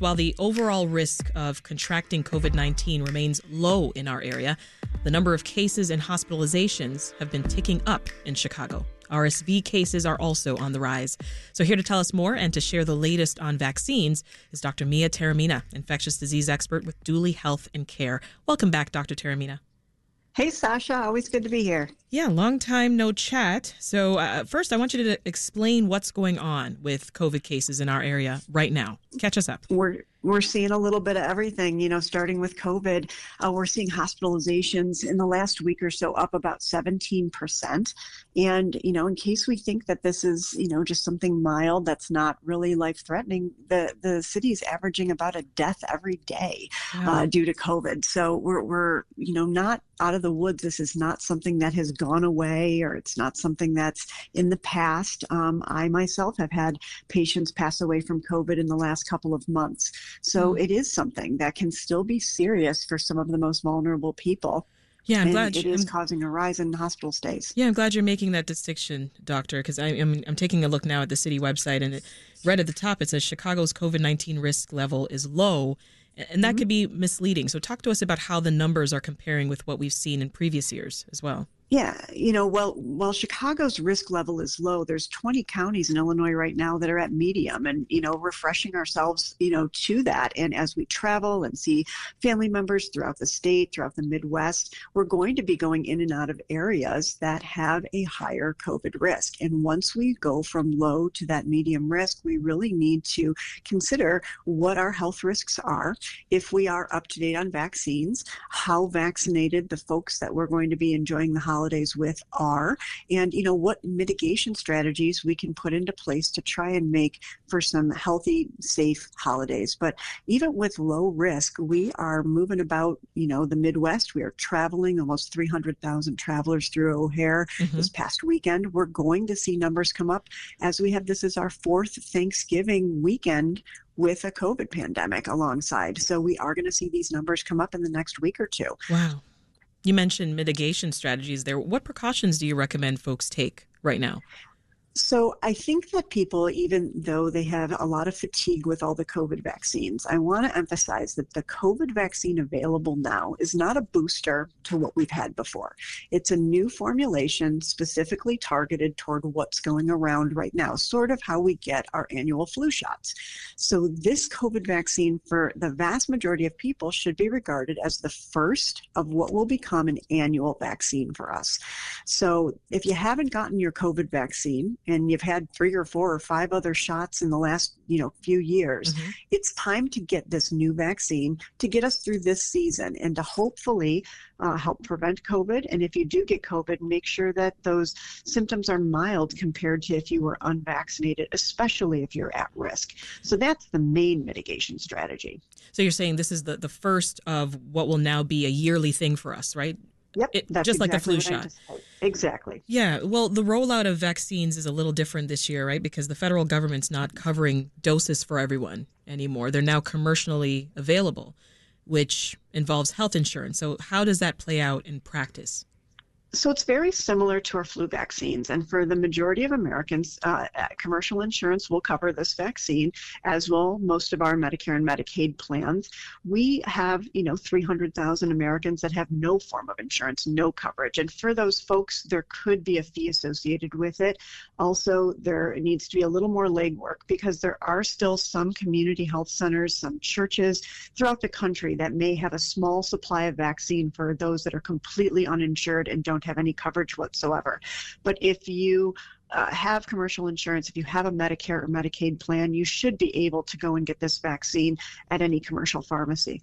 While the overall risk of contracting COVID 19 remains low in our area, the number of cases and hospitalizations have been ticking up in Chicago. RSV cases are also on the rise. So, here to tell us more and to share the latest on vaccines is Dr. Mia Taormina, infectious disease expert with Duly Health and Care. Welcome back, Dr. Taormina. Hey, Sasha. Always good to be here. Yeah, long time no chat. So, uh, first, I want you to explain what's going on with COVID cases in our area right now. Catch us up. We're we're seeing a little bit of everything, you know, starting with COVID. Uh, we're seeing hospitalizations in the last week or so up about 17%. And, you know, in case we think that this is, you know, just something mild that's not really life threatening, the, the city is averaging about a death every day wow. uh, due to COVID. So we're, we're, you know, not out of the woods. This is not something that has gone away or it's not something that's in the past. Um, I myself have had patients pass away from COVID in the last couple of months. So mm. it is something that can still be serious for some of the most vulnerable people. Yeah, I'm and glad it is I'm, causing a rise in hospital stays. Yeah, I'm glad you're making that distinction, doctor, because I'm I'm taking a look now at the city website, and it, right at the top it says Chicago's COVID-19 risk level is low, and that mm-hmm. could be misleading. So, talk to us about how the numbers are comparing with what we've seen in previous years as well. Yeah, you know, well, while Chicago's risk level is low, there's 20 counties in Illinois right now that are at medium, and you know, refreshing ourselves, you know, to that. And as we travel and see family members throughout the state, throughout the Midwest, we're going to be going in and out of areas that have a higher COVID risk. And once we go from low to that medium risk, we really need to consider what our health risks are, if we are up to date on vaccines, how vaccinated the folks that we're going to be enjoying the holidays holidays with are, and you know what mitigation strategies we can put into place to try and make for some healthy, safe holidays. But even with low risk, we are moving about, you know, the Midwest. We are traveling almost 300,000 travelers through O'Hare mm-hmm. this past weekend. We're going to see numbers come up as we have this is our fourth Thanksgiving weekend with a COVID pandemic alongside. So we are going to see these numbers come up in the next week or two. Wow. You mentioned mitigation strategies there. What precautions do you recommend folks take right now? So I think that people, even though they have a lot of fatigue with all the COVID vaccines, I want to emphasize that the COVID vaccine available now is not a booster to what we've had before. It's a new formulation specifically targeted toward what's going around right now, sort of how we get our annual flu shots. So this COVID vaccine for the vast majority of people should be regarded as the first of what will become an annual vaccine for us. So if you haven't gotten your COVID vaccine, and you've had three or four or five other shots in the last you know few years mm-hmm. it's time to get this new vaccine to get us through this season and to hopefully uh, help prevent covid. And if you do get covid make sure that those symptoms are mild compared to if you were unvaccinated especially if you're at risk. So that's the main mitigation strategy. So you're saying this is the, the first of what will now be a yearly thing for us right Yep, it, just exactly like the flu shot. Exactly. Yeah. Well, the rollout of vaccines is a little different this year, right? Because the federal government's not covering doses for everyone anymore. They're now commercially available, which involves health insurance. So, how does that play out in practice? So it's very similar to our flu vaccines, and for the majority of Americans, uh, uh, commercial insurance will cover this vaccine, as will most of our Medicare and Medicaid plans. We have, you know, 300,000 Americans that have no form of insurance, no coverage, and for those folks, there could be a fee associated with it. Also, there needs to be a little more legwork because there are still some community health centers, some churches throughout the country that may have a small supply of vaccine for those that are completely uninsured and don't don't have any coverage whatsoever. But if you uh, have commercial insurance, if you have a Medicare or Medicaid plan, you should be able to go and get this vaccine at any commercial pharmacy.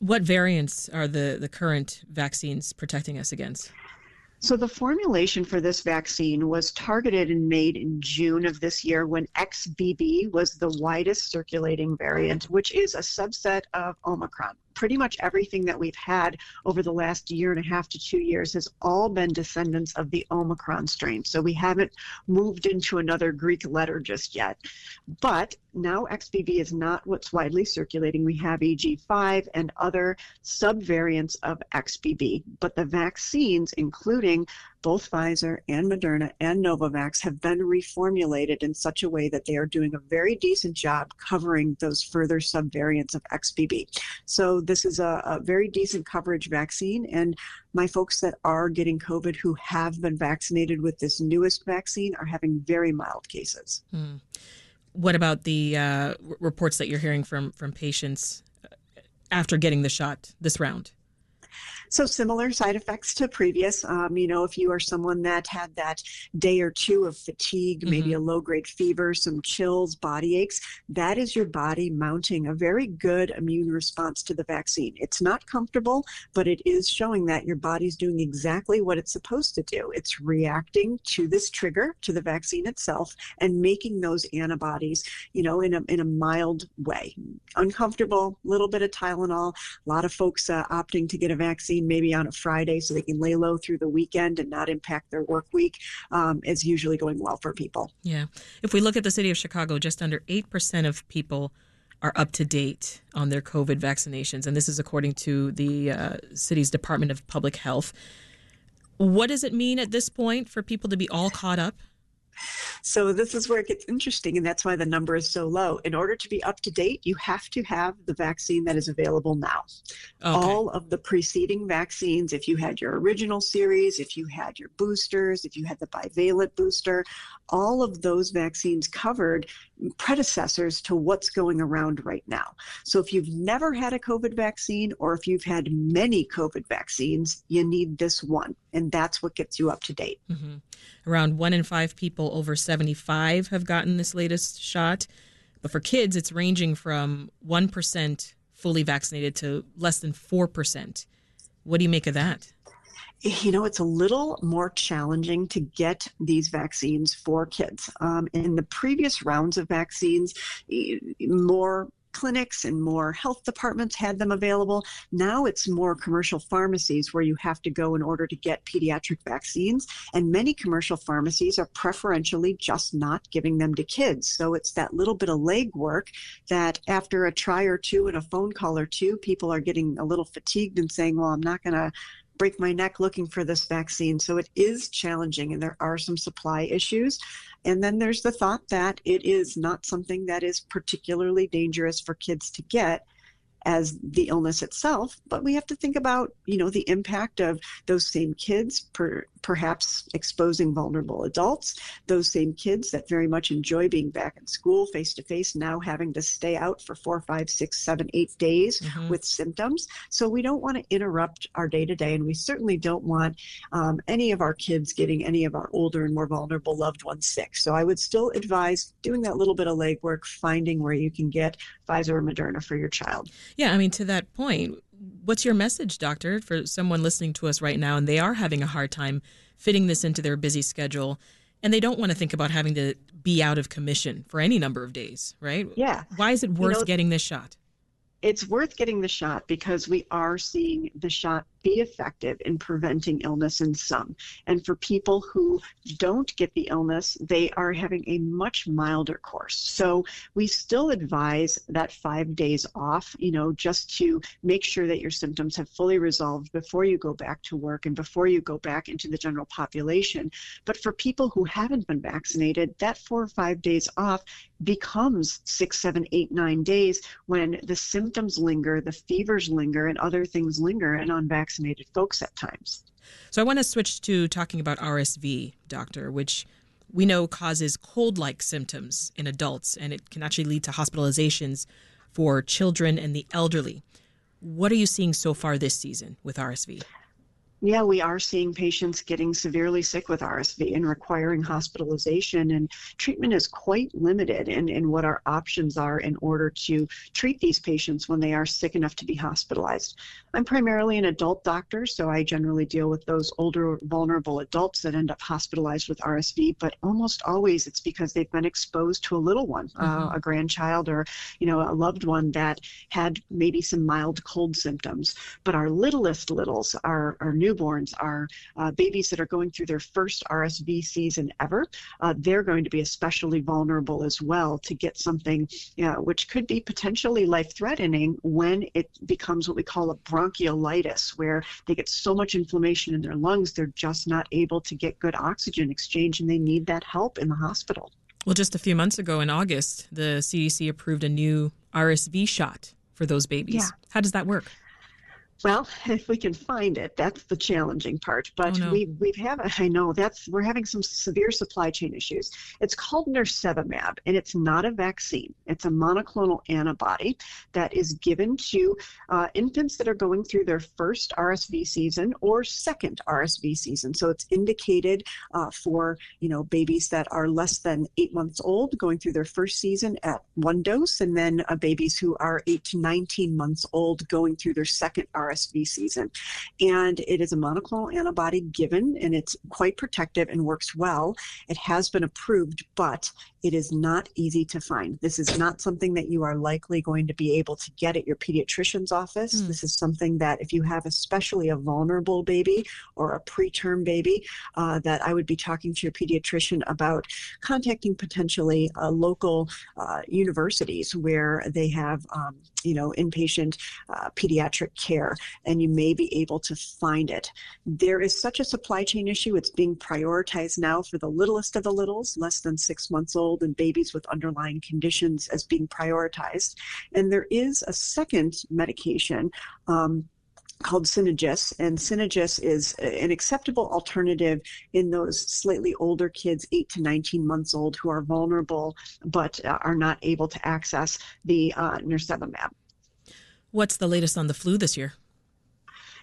What variants are the, the current vaccines protecting us against? So the formulation for this vaccine was targeted and made in June of this year when XBB was the widest circulating variant, which is a subset of Omicron pretty much everything that we've had over the last year and a half to two years has all been descendants of the Omicron strain. So we haven't moved into another Greek letter just yet. But now XBB is not what's widely circulating. We have EG5 and other subvariants of XBB. But the vaccines, including both Pfizer and Moderna and Novavax have been reformulated in such a way that they are doing a very decent job covering those further subvariants of XBB. So this is a, a very decent coverage vaccine. And my folks that are getting COVID who have been vaccinated with this newest vaccine are having very mild cases. Hmm. What about the uh, reports that you're hearing from from patients uh, after getting the shot this round? So similar side effects to previous. Um, you know, if you are someone that had that day or two of fatigue, mm-hmm. maybe a low grade fever, some chills, body aches, that is your body mounting a very good immune response to the vaccine. It's not comfortable, but it is showing that your body's doing exactly what it's supposed to do. It's reacting to this trigger, to the vaccine itself, and making those antibodies, you know, in a in a mild way. Uncomfortable, little bit of Tylenol. A lot of folks uh, opting to get a vaccine maybe on a Friday so they can lay low through the weekend and not impact their work week um, is usually going well for people. Yeah. If we look at the city of Chicago, just under 8% of people are up to date on their COVID vaccinations. And this is according to the uh, city's Department of Public Health. What does it mean at this point for people to be all caught up? So this is where it gets interesting, and that's why the number is so low. In order to be up to date, you have to have the vaccine that is available now. Okay. All of the preceding vaccines, if you had your original series, if you had your boosters, if you had the bivalent booster, all of those vaccines covered predecessors to what's going around right now. So if you've never had a COVID vaccine or if you've had many COVID vaccines, you need this one. And that's what gets you up to date. Mm-hmm. Around one in five people over 75 have gotten this latest shot. But for kids, it's ranging from 1% fully vaccinated to less than 4%. What do you make of that? you know, it's a little more challenging to get these vaccines for kids. Um, in the previous rounds of vaccines, more clinics and more health departments had them available. Now it's more commercial pharmacies where you have to go in order to get pediatric vaccines. And many commercial pharmacies are preferentially just not giving them to kids. So it's that little bit of legwork that after a try or two and a phone call or two, people are getting a little fatigued and saying, well, I'm not going to break my neck looking for this vaccine. So it is challenging and there are some supply issues. And then there's the thought that it is not something that is particularly dangerous for kids to get as the illness itself, but we have to think about, you know, the impact of those same kids per, perhaps exposing vulnerable adults, those same kids that very much enjoy being back in school face to face, now having to stay out for four, five, six, seven, eight days mm-hmm. with symptoms. So we don't want to interrupt our day to day, and we certainly don't want um, any of our kids getting any of our older and more vulnerable loved ones sick. So I would still advise doing that little bit of legwork, finding where you can get Pfizer or Moderna for your child. Yeah, I mean, to that point, what's your message, doctor, for someone listening to us right now and they are having a hard time fitting this into their busy schedule and they don't want to think about having to be out of commission for any number of days, right? Yeah. Why is it worth you know, getting this shot? It's worth getting the shot because we are seeing the shot be effective in preventing illness in some. And for people who don't get the illness, they are having a much milder course. So we still advise that five days off, you know, just to make sure that your symptoms have fully resolved before you go back to work and before you go back into the general population. But for people who haven't been vaccinated, that four or five days off becomes six, seven, eight, nine days when the symptoms linger, the fevers linger, and other things linger. And on vaccinated folks at times. So I want to switch to talking about RSV, doctor, which we know causes cold like symptoms in adults and it can actually lead to hospitalizations for children and the elderly. What are you seeing so far this season with RSV? Yeah, we are seeing patients getting severely sick with RSV and requiring hospitalization, and treatment is quite limited in, in what our options are in order to treat these patients when they are sick enough to be hospitalized. I'm primarily an adult doctor, so I generally deal with those older, vulnerable adults that end up hospitalized with RSV, but almost always it's because they've been exposed to a little one, uh, mm-hmm. uh, a grandchild, or you know, a loved one that had maybe some mild cold symptoms. But our littlest littles, our, our new newborns, our uh, babies that are going through their first RSV season ever, uh, they're going to be especially vulnerable as well to get something which could be potentially life threatening when it becomes what we call a bronchiolitis, where they get so much inflammation in their lungs, they're just not able to get good oxygen exchange and they need that help in the hospital. Well, just a few months ago in August, the CDC approved a new RSV shot for those babies. Yeah. How does that work? Well, if we can find it, that's the challenging part. But oh, no. we we've have I know that's we're having some severe supply chain issues. It's called nirsevimab, and it's not a vaccine. It's a monoclonal antibody that is given to uh, infants that are going through their first RSV season or second RSV season. So it's indicated uh, for you know babies that are less than eight months old going through their first season at one dose, and then uh, babies who are eight to 19 months old going through their second RSV RSV season. And it is a monoclonal antibody given, and it's quite protective and works well. It has been approved, but it is not easy to find. This is not something that you are likely going to be able to get at your pediatrician's office. Mm. This is something that if you have especially a vulnerable baby or a preterm baby, uh, that I would be talking to your pediatrician about contacting potentially uh, local uh, universities where they have, um, you know, inpatient uh, pediatric care, and you may be able to find it. There is such a supply chain issue. It's being prioritized now for the littlest of the littles, less than six months old and babies with underlying conditions as being prioritized. And there is a second medication. Um, called Synagis, and Synagis is an acceptable alternative in those slightly older kids, 8 to 19 months old, who are vulnerable but uh, are not able to access the uh, nirsevimab. What's the latest on the flu this year?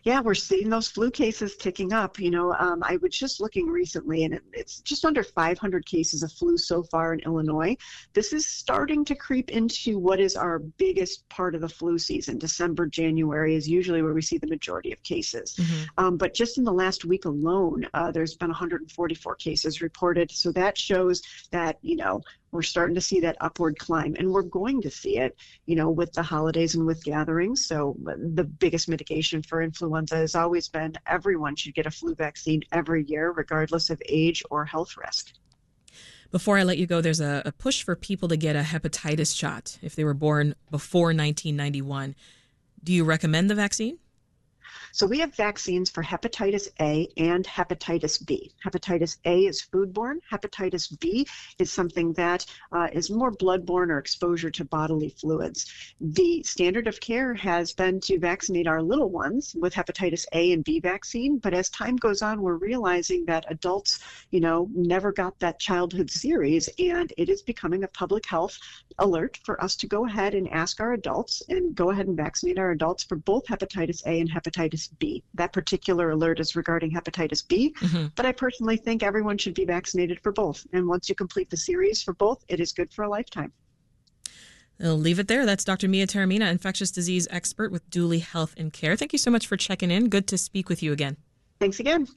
Yeah, we're seeing those flu cases ticking up. You know, um, I was just looking recently, and it, it's just under 500 cases of flu so far in Illinois. This is starting to creep into what is our biggest part of the flu season. December, January is usually where we see the majority of cases. Mm-hmm. Um, but just in the last week alone, uh, there's been 144 cases reported. So that shows that, you know, we're starting to see that upward climb and we're going to see it you know with the holidays and with gatherings so the biggest mitigation for influenza has always been everyone should get a flu vaccine every year regardless of age or health risk before I let you go, there's a, a push for people to get a hepatitis shot if they were born before 1991. Do you recommend the vaccine? So we have vaccines for hepatitis A and hepatitis B. Hepatitis A is foodborne. Hepatitis B is something that uh, is more bloodborne or exposure to bodily fluids. The standard of care has been to vaccinate our little ones with hepatitis A and B vaccine, but as time goes on, we're realizing that adults, you know, never got that childhood series, and it is becoming a public health alert for us to go ahead and ask our adults and go ahead and vaccinate our adults for both hepatitis A and hepatitis hepatitis B. That particular alert is regarding hepatitis B, mm-hmm. but I personally think everyone should be vaccinated for both. And once you complete the series for both, it is good for a lifetime. I'll leave it there. That's Dr. Mia Taormina, infectious disease expert with Duly Health and Care. Thank you so much for checking in. Good to speak with you again. Thanks again.